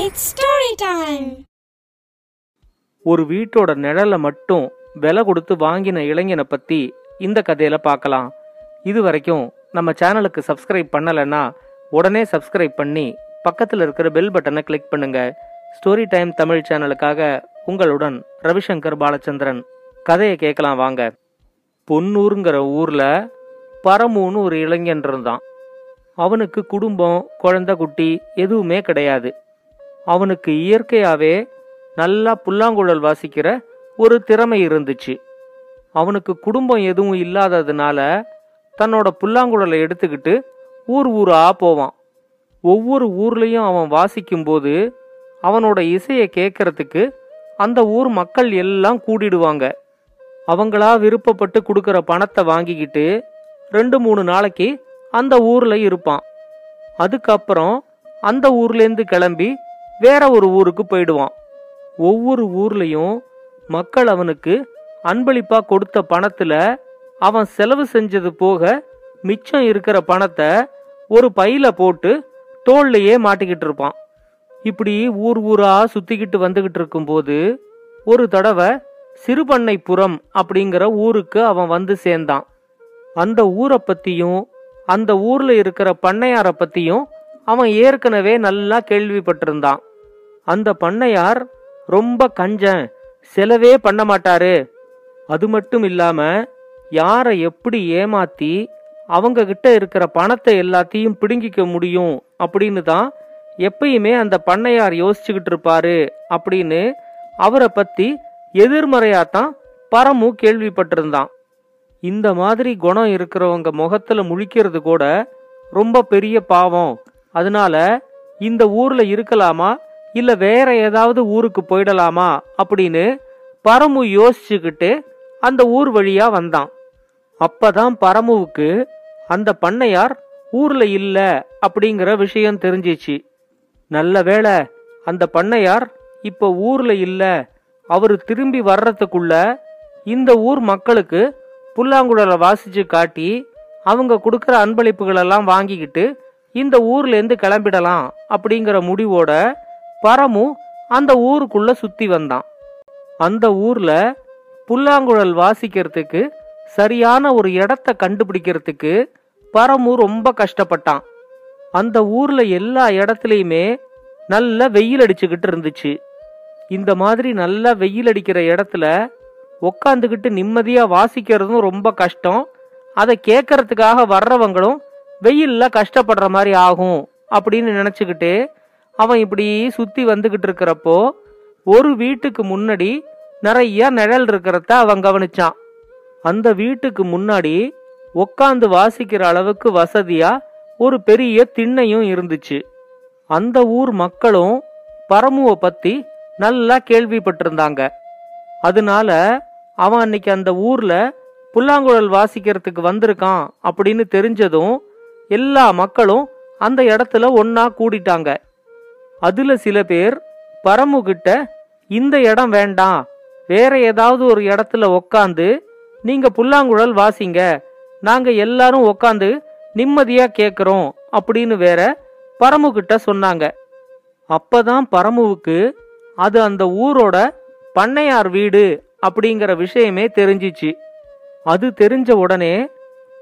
It's story time ஒரு வீட்டோட நிழலை மட்டும் விலை கொடுத்து வாங்கின இளைஞனை பத்தி இந்த கதையில பார்க்கலாம். இது வரைக்கும் நம்ம சேனலுக்கு சப்ஸ்கிரைப் பண்ணலைன்னா உடனே சப்ஸ்கிரைப் பண்ணி பக்கத்தில் இருக்கிற பெல் பட்டனை கிளிக் பண்ணுங்க. ஸ்டோரி டைம் தமிழ் சேனலுக்காக உங்களுடன் ரவிசங்கர் பாலச்சந்திரன். கதையை கேட்கலாம் வாங்க. பொன்னூருங்கிற ஊர்ல பரமுன்னு ஒரு இளைஞன் இருந்தான். அவனுக்கு குடும்பம் குழந்தை குட்டி எதுவுமே கிடையாது. அவனுக்கு இயற்கையாகவே நல்லா புல்லாங்குழல் வாசிக்கிற ஒரு திறமை இருந்துச்சு. அவனுக்கு குடும்பம் எதுவும் இல்லாததுனால தன்னோட புல்லாங்குழலை எடுத்துக்கிட்டு ஊர் ஊரா போவான். ஒவ்வொரு ஊர்லேயும் அவன் வாசிக்கும்போது அவனோட இசையை கேட்கறதுக்கு அந்த ஊர் மக்கள் எல்லாம் கூடிடுவாங்க. அவங்களா விருப்பப்பட்டு கொடுக்குற பணத்தை வாங்கிக்கிட்டு ரெண்டு மூணு நாளைக்கு அந்த ஊர்ல இருப்பான். அதுக்கப்புறம் அந்த ஊர்லேருந்து கிளம்பி வேற ஒரு ஊருக்கு போயிடுவான். ஒவ்வொரு ஊர்லயும் மக்கள் அவனுக்கு அன்பளிப்பா கொடுத்த பணத்துல அவன் செலவு செஞ்சது போக மிச்சம் இருக்கிற பணத்தை ஒரு பையில போட்டு தோல்லையே மாட்டிக்கிட்டு இருப்பான். இப்படி ஊர் ஊரா சுத்திக்கிட்டு வந்துகிட்டு இருக்கும்போது ஒரு தடவை சிறுபண்ணைப்புறம் அப்படிங்கிற ஊருக்கு அவன் வந்து சேர்ந்தான். அந்த ஊரை பத்தியும் அந்த ஊர்ல இருக்கிற பண்ணையார பத்தியும் அவன் ஏற்கனவே நல்லா கேள்விப்பட்டிருந்தான். அந்த பண்ணையார் ரொம்ப கஞ்சன் செலவே பண்ண மாட்டாரு. அது மட்டும் இல்லாம யாரை எப்படி ஏமாத்தி அவங்க கிட்ட இருக்கிற பணத்தை எல்லாத்தையும் பிடுங்கிக்க முடியும் அப்படின்னு தான் எப்பயுமே அந்த பண்ணையார் யோசிச்சுக்கிட்டு இருப்பாரு அப்படின்னு அவரை பத்தி எதிர்மறையாத்தான் பரமு கேள்விப்பட்டிருந்தான். இந்த மாதிரி குணம் இருக்கிறவங்க முகத்துல முழிக்கிறது கூட ரொம்ப பெரிய பாவம். அதனால இந்த ஊர்ல இருக்கலாமா? இல்ல வேற ஏதாவது ஊருக்கு போயிடலாமா அப்படின்னு பரமு யோசிச்சுக்கிட்டு அந்த ஊர் வழியா வந்தான். அப்பதான் பரமுவுக்கு அந்த பண்ணையார் ஊர்ல இல்ல அப்படிங்கிற விஷயம் தெரிஞ்சிச்சு. நல்ல வேளை அந்த பண்ணையார் இப்ப ஊர்ல இல்ல. அவரு திரும்பி வர்றதுக்குள்ள இந்த ஊர் மக்களுக்கு புல்லாங்குழலை வாசிச்சு காட்டி அவங்க கொடுக்கற அன்பளிப்புகளெல்லாம் வாங்கிக்கிட்டு இந்த ஊர்லேருந்து கிளம்பிடலாம் அப்படிங்கிற முடிவோட பரமு அந்த ஊருக்குள்ள சுத்தி வந்தான். அந்த ஊர்ல புல்லாங்குழல் வாசிக்கிறதுக்கு சரியான ஒரு இடத்த கண்டுபிடிக்கிறதுக்கு பரமு ரொம்ப கஷ்டப்பட்டான். அந்த ஊர்ல எல்லா இடத்துலையுமே நல்ல வெயில் அடிச்சுக்கிட்டு இருந்துச்சு. இந்த மாதிரி நல்லா வெயில் அடிக்கிற இடத்துல உக்காந்துக்கிட்டு நிம்மதியா வாசிக்கிறதும் ரொம்ப கஷ்டம். அதை கேட்கறதுக்காக வர்றவங்களும் வெயில்ல கஷ்டப்படுற மாதிரி ஆகும் அப்படின்னு நினைச்சுக்கிட்டு அவன் இப்படி சுத்தி வந்துகிட்டு இருக்கிறப்போ ஒரு வீட்டுக்கு முன்னாடி நிறைய நிழல் இருக்கிறத அவன் கவனிச்சான். அந்த வீட்டுக்கு முன்னாடி உக்காந்து வாசிக்கிற அளவுக்கு வசதியா ஒரு பெரிய திண்ணையும் இருந்துச்சு. அந்த ஊர் மக்களும் பரமுவை பத்தி நல்லா கேள்விப்பட்டிருந்தாங்க. அதனால அவன் அன்னைக்கு அந்த ஊர்ல புல்லாங்குழல் வாசிக்கிறதுக்கு வந்திருக்கான் அப்படின்னு தெரிஞ்சதும் எல்லா மக்களும் அந்த இடத்துல ஒன்னா கூடிட்டாங்க. அதுல சில பேர் பரமு கிட்ட இந்த இடம் வேண்டாம். வேற ஏதாவது ஒரு இடத்துல உக்காந்து நீங்க புல்லாங்குழல் வாசிங்க. நாங்க எல்லாரும் உக்காந்து நிம்மதியா கேக்குறோம். அப்படின்னு வேற பரமு கிட்ட சொன்னாங்க. அப்பதான் பரமுவுக்கு அது அந்த ஊரோட பண்ணையார் வீடு அப்படிங்கிற விஷயமே தெரிஞ்சிச்சு. அது தெரிஞ்ச உடனே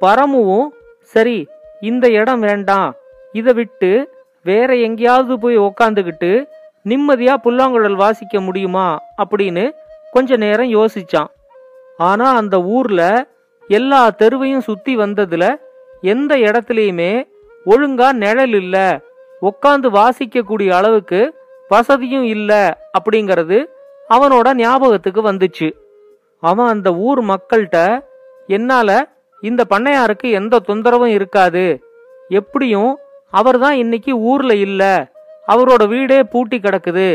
பரமுவும் சரி இந்த இடம் வேண்டாம். இதை விட்டு வேற எங்கேயாவது போய் உக்காந்துக்கிட்டு நிம்மதியா புல்லாங்குழல் வாசிக்க முடியுமா அப்படின்னு கொஞ்ச நேரம் யோசிச்சான். ஆனா அந்த ஊர்ல எல்லா தெருவையும் சுத்தி வந்ததுல எந்த இடத்துலயுமே ஒழுங்கா நிழல் இல்ல உக்காந்து வாசிக்கக்கூடிய அளவுக்கு வசதியும் இல்ல அப்படிங்கறது அவனோட ஞாபகத்துக்கு வந்துச்சு. அவன் அந்த ஊர் மக்கள்கிட்ட என்னால இந்த பண்ணையாருக்கு எந்த தொந்தரவும் இருக்காது எப்படியும் அவர் தான் இன்னைக்கு ஊர்ல இல்ல. அவரோட வீடே பூட்டி கிடக்குது.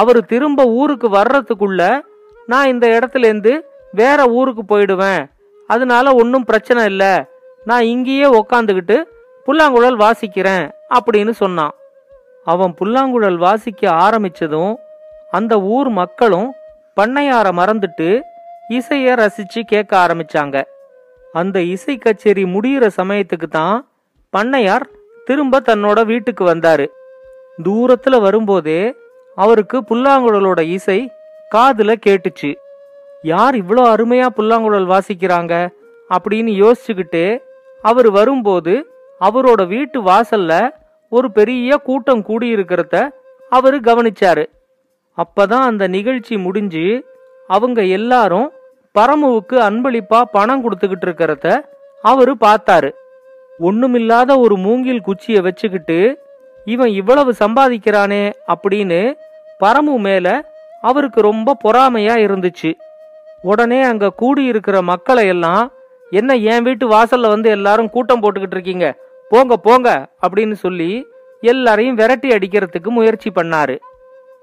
அவர் திரும்ப ஊருக்கு வர்றதுக்குள்ள நான் இந்த இடத்துலேருந்து வேற ஊருக்கு போயிடுவேன். அதனால ஒன்றும் பிரச்சனை இல்லை. நான் இங்கேயே உக்காந்துக்கிட்டு புல்லாங்குழல் வாசிக்கிறேன் அப்படின்னு சொன்னான். அவன் புல்லாங்குழல் வாசிக்க ஆரம்பிச்சதும் அந்த ஊர் மக்களும் பண்ணையார மறந்துட்டு இசைய ரசிச்சு கேட்க ஆரம்பிச்சாங்க. அந்த இசை கச்சேரி முடியிற சமயத்துக்கு தான் பண்ணையார் திரும்ப தன்னோட வீட்டுக்கு வந்தாரு. தூரத்துல வரும்போதே அவருக்கு புல்லாங்குழலோட இசை காதுல கேட்டுச்சு. யார் இவ்வளோ அருமையா புல்லாங்குழல் வாசிக்கிறாங்க? அப்படின்னு யோசிச்சுக்கிட்டே அவர் வரும்போது அவரோட வீட்டு வாசல்ல ஒரு பெரிய கூட்டம் கூடியிருக்கிறத அவரு கவனிச்சாரு. அப்பதான் அந்த நிகழ்ச்சி முடிஞ்சு அவங்க எல்லாரும் பரமுவுக்கு அன்பளிப்பா பணம் கொடுத்துக்கிட்டு இருக்கிறத அவரு பார்த்தாரு. ஒண்ணுமில்லாத ஒரு மூங்கில் குச்சிய வச்சுக்கிட்டு இவன் இவ்வளவு சம்பாதிக்கிறானே அப்படின்னு பரமு மேல அவருக்கு ரொம்ப பொறாமையா இருந்துச்சு. உடனே அங்க கூடி இருக்கிற மக்களை எல்லாம் என்ன என் வீட்டு வாசல்ல வந்து எல்லாரும் கூட்டம் போட்டுக்கிட்டு இருக்கீங்க? போங்க போங்க அப்படின்னு சொல்லி எல்லாரையும் விரட்டி அடிக்கிறதுக்கு முயற்சி பண்ணாரு.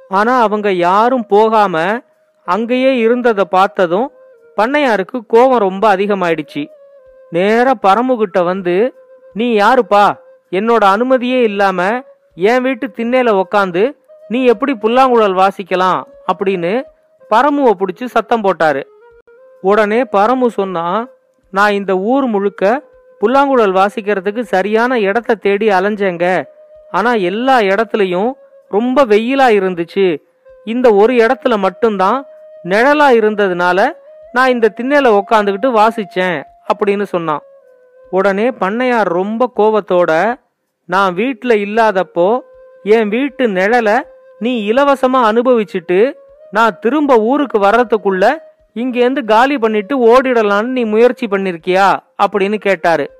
ஆனா அவங்க யாரும் போகாம அங்கேயே இருந்ததை பார்த்ததும் பண்ணையாருக்கு கோபம் ரொம்ப அதிகமாயிடுச்சு. நேர பரமுகிட்ட வந்து நீ யாருப்பா? என்னோட அனுமதியே இல்லாம என் வீட்டு திண்ணையில உக்காந்து நீ எப்படி புல்லாங்குழல் வாசிக்கலாம் அப்படின்னு பரமுவை பிடிச்சி சத்தம் போட்டாரு. உடனே பரமு சொன்னா நான் இந்த ஊர் முழுக்க புல்லாங்குழல் வாசிக்கிறதுக்கு சரியான இடத்த தேடி அலைஞ்சேங்க. ஆனா எல்லா இடத்துலையும் ரொம்ப வெயிலா இருந்துச்சு. இந்த ஒரு இடத்துல மட்டும்தான் நிழலா இருந்ததுனால நான் இந்த திண்ணையில உக்காந்துக்கிட்டு வாசிச்சேன் அப்படின்னு சொன்னான். உடனே பண்ணையார் ரொம்ப கோவத்தோட நான் வீட்டில் இல்லாதப்போ என் வீட்டு நிழலை நீ இலவசமா அனுபவிச்சுட்டு நான் திரும்ப ஊருக்கு வர்றதுக்குள்ள இங்கேருந்து காலி பண்ணிட்டு ஓடிடலான்னு நீ முயற்சி பண்ணிருக்கியா? அப்படின்னு கேட்டாரு.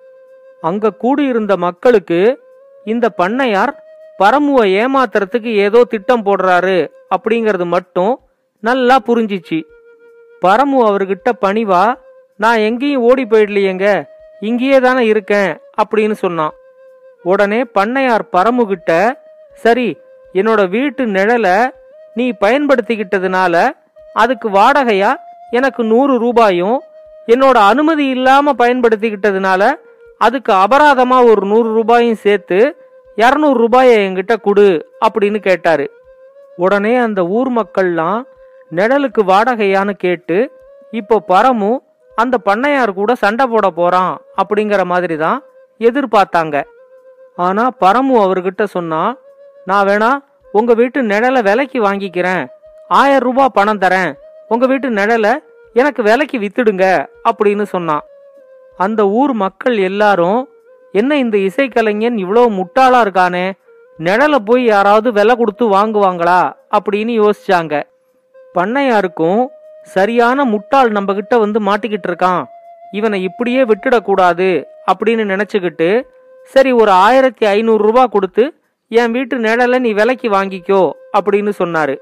அங்க கூடியிருந்த மக்களுக்கு இந்த பண்ணையார் பரமுவை ஏமாத்துறதுக்கு ஏதோ திட்டம் போடுறாரு அப்படிங்கிறது மட்டும் நல்லா புரிஞ்சிச்சு. பரமு அவர்கிட்ட பணிவா நான் எங்கேயும் ஓடி போயிடலையேங்க. இங்கேயே தானே இருக்கேன் அப்படின்னு சொன்னான். உடனே பண்ணையார் பரமுகிட்ட சரி என்னோட வீட்டு நிழலை நீ பயன்படுத்திக்கிட்டதுனால அதுக்கு வாடகையா? எனக்கு நூறு ரூபாயும் என்னோட அனுமதி இல்லாம பயன்படுத்திக்கிட்டதுனால அதுக்கு அபராதமா ஒரு நூறு ரூபாயும் சேர்த்து இரநூறு ரூபாயை என்கிட்ட கொடு அப்படின்னு கேட்டாரு. உடனே அந்த ஊர் மக்கள்லாம் நிழலுக்கு வாடகையான்னு கேட்டு இப்போ பரமு அந்த பண்ணையார் கூட சண்டை போட போறான் அப்படிங்கிற மாதிரி தான் எதிர்பார்த்தாங்க. ஆனா பரமு அவர்கிட்ட சொன்னா நான் வேணா உங்க வீட்டு நிழலை விலைக்கு வாங்கிக்கிறேன். ஆயிரம் ரூபாய் பணம் தரேன். உங்க வீட்டு நிழலை எனக்கு விலைக்கு வித்துடுங்க அப்படின்னு சொன்னான். அந்த ஊர் மக்கள் எல்லாரும் என்ன இந்த இசைக்கலைஞன் இவ்வளோ முட்டாளா இருக்கானே? நிழலை போய் யாராவது விலை கொடுத்து வாங்குவாங்களா? அப்படின்னு யோசிச்சாங்க. பண்ணையாருக்கும் சரியான முட்டாள் நம்ம கிட்ட வந்து மாட்டிக்கிட்டு இருக்கான் இவனை இப்படியே விட்டுடக்கூடாது அப்படின்னு நினச்சிக்கிட்டு சரி ஒரு ஆயிரத்தி ஐநூறு கொடுத்து என் வீட்டு நிழலை நீ விலைக்கு வாங்கிக்கோ அப்படின்னு சொன்னாரு.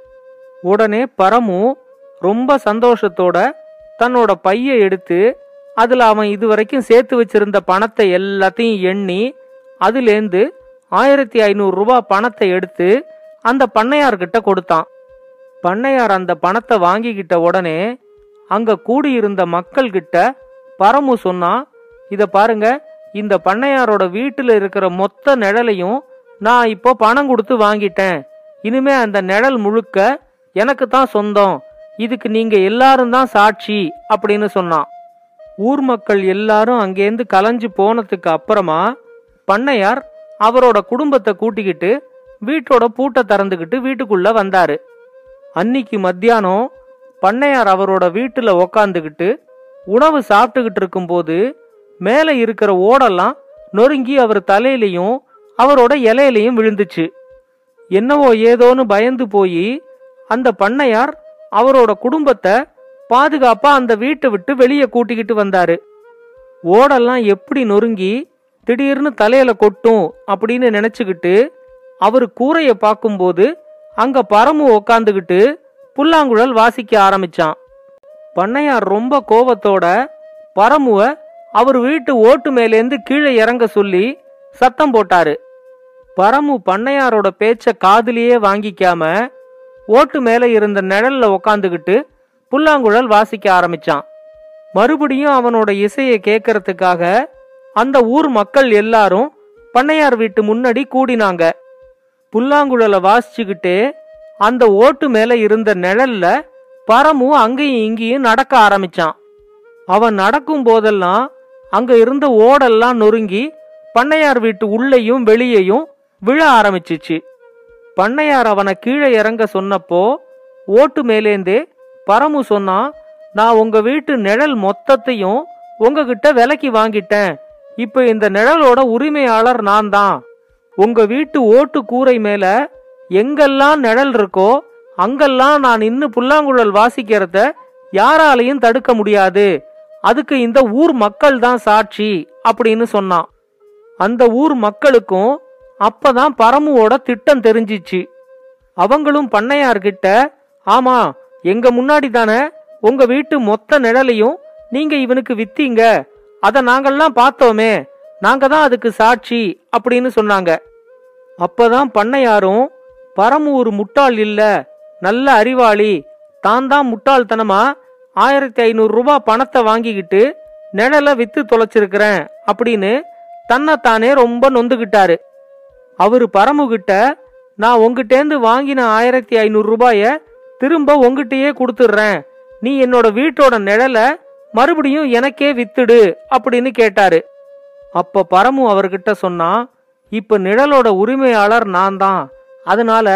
உடனே பரமு ரொம்ப சந்தோஷத்தோட தன்னோட பையை எடுத்து அதில் அவன் இதுவரைக்கும் சேர்த்து வச்சிருந்த பணத்தை எல்லாத்தையும் எண்ணி அதுலேருந்து ஆயிரத்தி ஐநூறு பணத்தை எடுத்து அந்த பண்ணையார்கிட்ட கொடுத்தான். பண்ணையார் அந்த பணத்தை வாங்கிக்கிட்ட உடனே அங்க கூடியிருந்த மக்கள் கிட்ட பரமு சொன்னா இத பாருங்க இந்த பண்ணையாரோட வீட்டுல இருக்கிற மொத்த நிழலையும் நான் இப்போ பணம் கொடுத்து வாங்கிட்டேன். இனிமே அந்த நிழல் முழுக்க எனக்கு தான் சொந்தம். இதுக்கு நீங்க எல்லாரும் தான் சாட்சி அப்படின்னு சொன்னான் ஊர் மக்கள் எல்லாரும் அங்கேருந்து கலைஞ்சு போனதுக்கு அப்புறமா பண்ணையார் அவரோட குடும்பத்தை கூட்டிக்கிட்டு வீட்டோட பூட்டை திறந்துக்கிட்டு வீட்டுக்குள்ள வந்தாரு. அன்னைக்கு மத்தியானம் பண்ணையார் அவரோட வீட்டில் உக்காந்துக்கிட்டு உணவு சாப்பிட்டுக்கிட்டு இருக்கும்போது மேலே இருக்கிற ஓடெல்லாம் நொறுங்கி அவர் தலையிலையும் அவரோட இலையிலையும் விழுந்துச்சு. என்னவோ ஏதோன்னு பயந்து போய் அந்த பண்ணையார் அவரோட குடும்பத்தை பாதுகாப்பா அந்த வீட்டை விட்டு வெளியே கூட்டிக்கிட்டு வந்தாரு. ஓடெல்லாம் எப்படி நொறுங்கி திடீர்னு தலையில கொட்டும் அப்படின்னு நினைச்சுக்கிட்டு அவர் கூரையை பார்க்கும்போது அங்க பரமு உக்காந்துக்கிட்டு புல்லாங்குழல் வாசிக்க ஆரம்பிச்சான். பண்ணையார் ரொம்ப கோவத்தோட பரமுவ அவர் வீட்டு ஓட்டு மேலேந்து கீழே இறங்க சொல்லி சத்தம் போட்டாரு. பரமு பண்ணையாரோட பேச்ச காதிலேயே வாங்கிக்காம ஓட்டு மேல இருந்த நிழல்ல உக்காந்துக்கிட்டு புல்லாங்குழல் வாசிக்க ஆரம்பிச்சான். மறுபடியும் அவனோட இசையை கேட்கறதுக்காக அந்த ஊர் மக்கள் எல்லாரும் பண்ணையார் வீட்டு முன்னாடி கூடினாங்க. புல்லாங்குழலை வாசிச்சுக்கிட்டே அந்த ஓட்டு மேல இருந்த நிழல்ல பரமு அங்கேயும் இங்கேயும் நடக்க ஆரம்பிச்சான். அவன் நடக்கும் போதெல்லாம் அங்க இருந்த ஓடெல்லாம் நொறுங்கி பண்ணையார் வீட்டு உள்ளேயும் வெளியேயும் விழ ஆரம்பிச்சிச்சு. பண்ணையார் அவனை கீழே இறங்க சொன்னப்போ ஓட்டு மேலேந்தே பரமு சொன்னான் நான் உங்க வீட்டு நிழல் மொத்தத்தையும் உங்ககிட்ட விலைக்கு வாங்கிட்டேன். இப்ப இந்த நிழலோட உரிமையாளர் நான் தான் உங்க வீட்டு ஓட்டு கூரை மேல எங்கெல்லாம் நிழல் இருக்கோ அங்கெல்லாம் நான் இன்னும் புல்லாங்குழல் வாசிக்கிறத யாராலையும் தடுக்க முடியாது. அதுக்கு இந்த ஊர் மக்கள் தான் சாட்சி அப்படின்னு சொன்னான். அந்த ஊர் மக்களுக்கும் அப்பதான் பரமுவோட திட்டம் தெரிஞ்சிச்சு. அவங்களும் பண்ணையார்கிட்ட ஆமா எங்க முன்னாடி தானே உங்க வீட்டு மொத்த நிழலையும் நீங்க இவனுக்கு வித்தீங்க. அதை நாங்கள்லாம் பார்த்தோமே நாங்க தான் அதுக்கு சாட்சி அப்படின்னு சொன்னாங்க. அப்பதான் பண்ணையாரும் பரமு ஒரு முட்டாள் இல்ல நல்ல அறிவாளி தான் தான் முட்டாள்தனமா ஆயிரத்தி ஐநூறு ரூபாய் பணத்தை வாங்கிக்கிட்டு நிழலை வித்து தொலைச்சிருக்கிறேன் அப்படின்னு தன்னைத்தானே ரொம்ப நொந்துகிட்டாரு. அவரு பரமுகிட்ட நான் உங்ககிட்டேந்து வாங்கின ஆயிரத்தி ஐநூறு ரூபாய திரும்ப உங்ககிட்டயே கொடுத்துடுறேன். நீ என்னோட வீட்டோட நிழலை மறுபடியும் எனக்கே வித்துடு அப்படின்னு கேட்டாரு. அப்ப பரமு அவர்கிட்ட சொன்னான் இப்ப நிழலோட உரிமையாளர் நான் தான் அதனால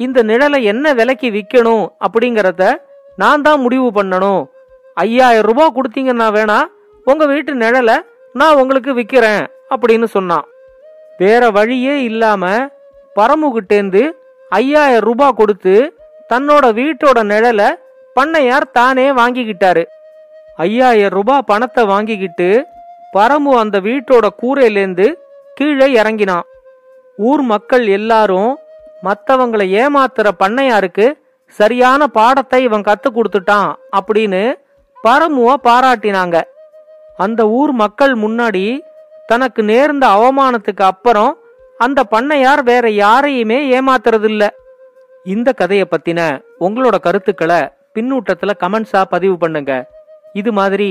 இந்த நிழலை என்ன விலைக்கு விற்கணும் அப்படிங்கறத நான் தான் முடிவு பண்ணணும். ஐயாயிரம் ரூபாய் கொடுத்தீங்கன்னா வேணா உங்க வீட்டு நிழலை நான் உங்களுக்கு விற்கிறேன் அப்படின்னு சொன்னான். வேற வழியே இல்லாம பரமுகிட்டேந்து ஐயாயிரம் ரூபாய் கொடுத்து தன்னோட வீட்டோட நிழலை பண்ணையார் தானே வாங்கிக்கிட்டாரு. ஐயாயிரம் ரூபாய் பணத்தை வாங்கிக்கிட்டு பரமு அந்த வீட்டோட கூரையிலேருந்து கீழே இறங்கினான் ஊர் மக்கள் எல்லாரும் மற்றவங்களை ஏமாத்துற பண்ணையாருக்கு சரியான பாடத்தை இவன் கத்து கொடுத்துட்டான் அப்படின்னு பரமுவ பாராட்டினாங்க. அந்த ஊர் மக்கள் முன்னாடி தனக்கு நேர்ந்த அவமானத்துக்கு அப்புறம் அந்த பண்ணையார் வேற யாரையுமே ஏமாத்துறதில்ல. இந்த கதையை பத்தின உங்களோட கருத்துக்களை பின்னூட்டத்துல கமெண்ட்ஸா பதிவு பண்ணுங்க. இது மாதிரி